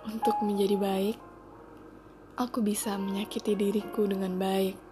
Untuk menjadi baik, aku bisa menyakiti diriku dengan baik.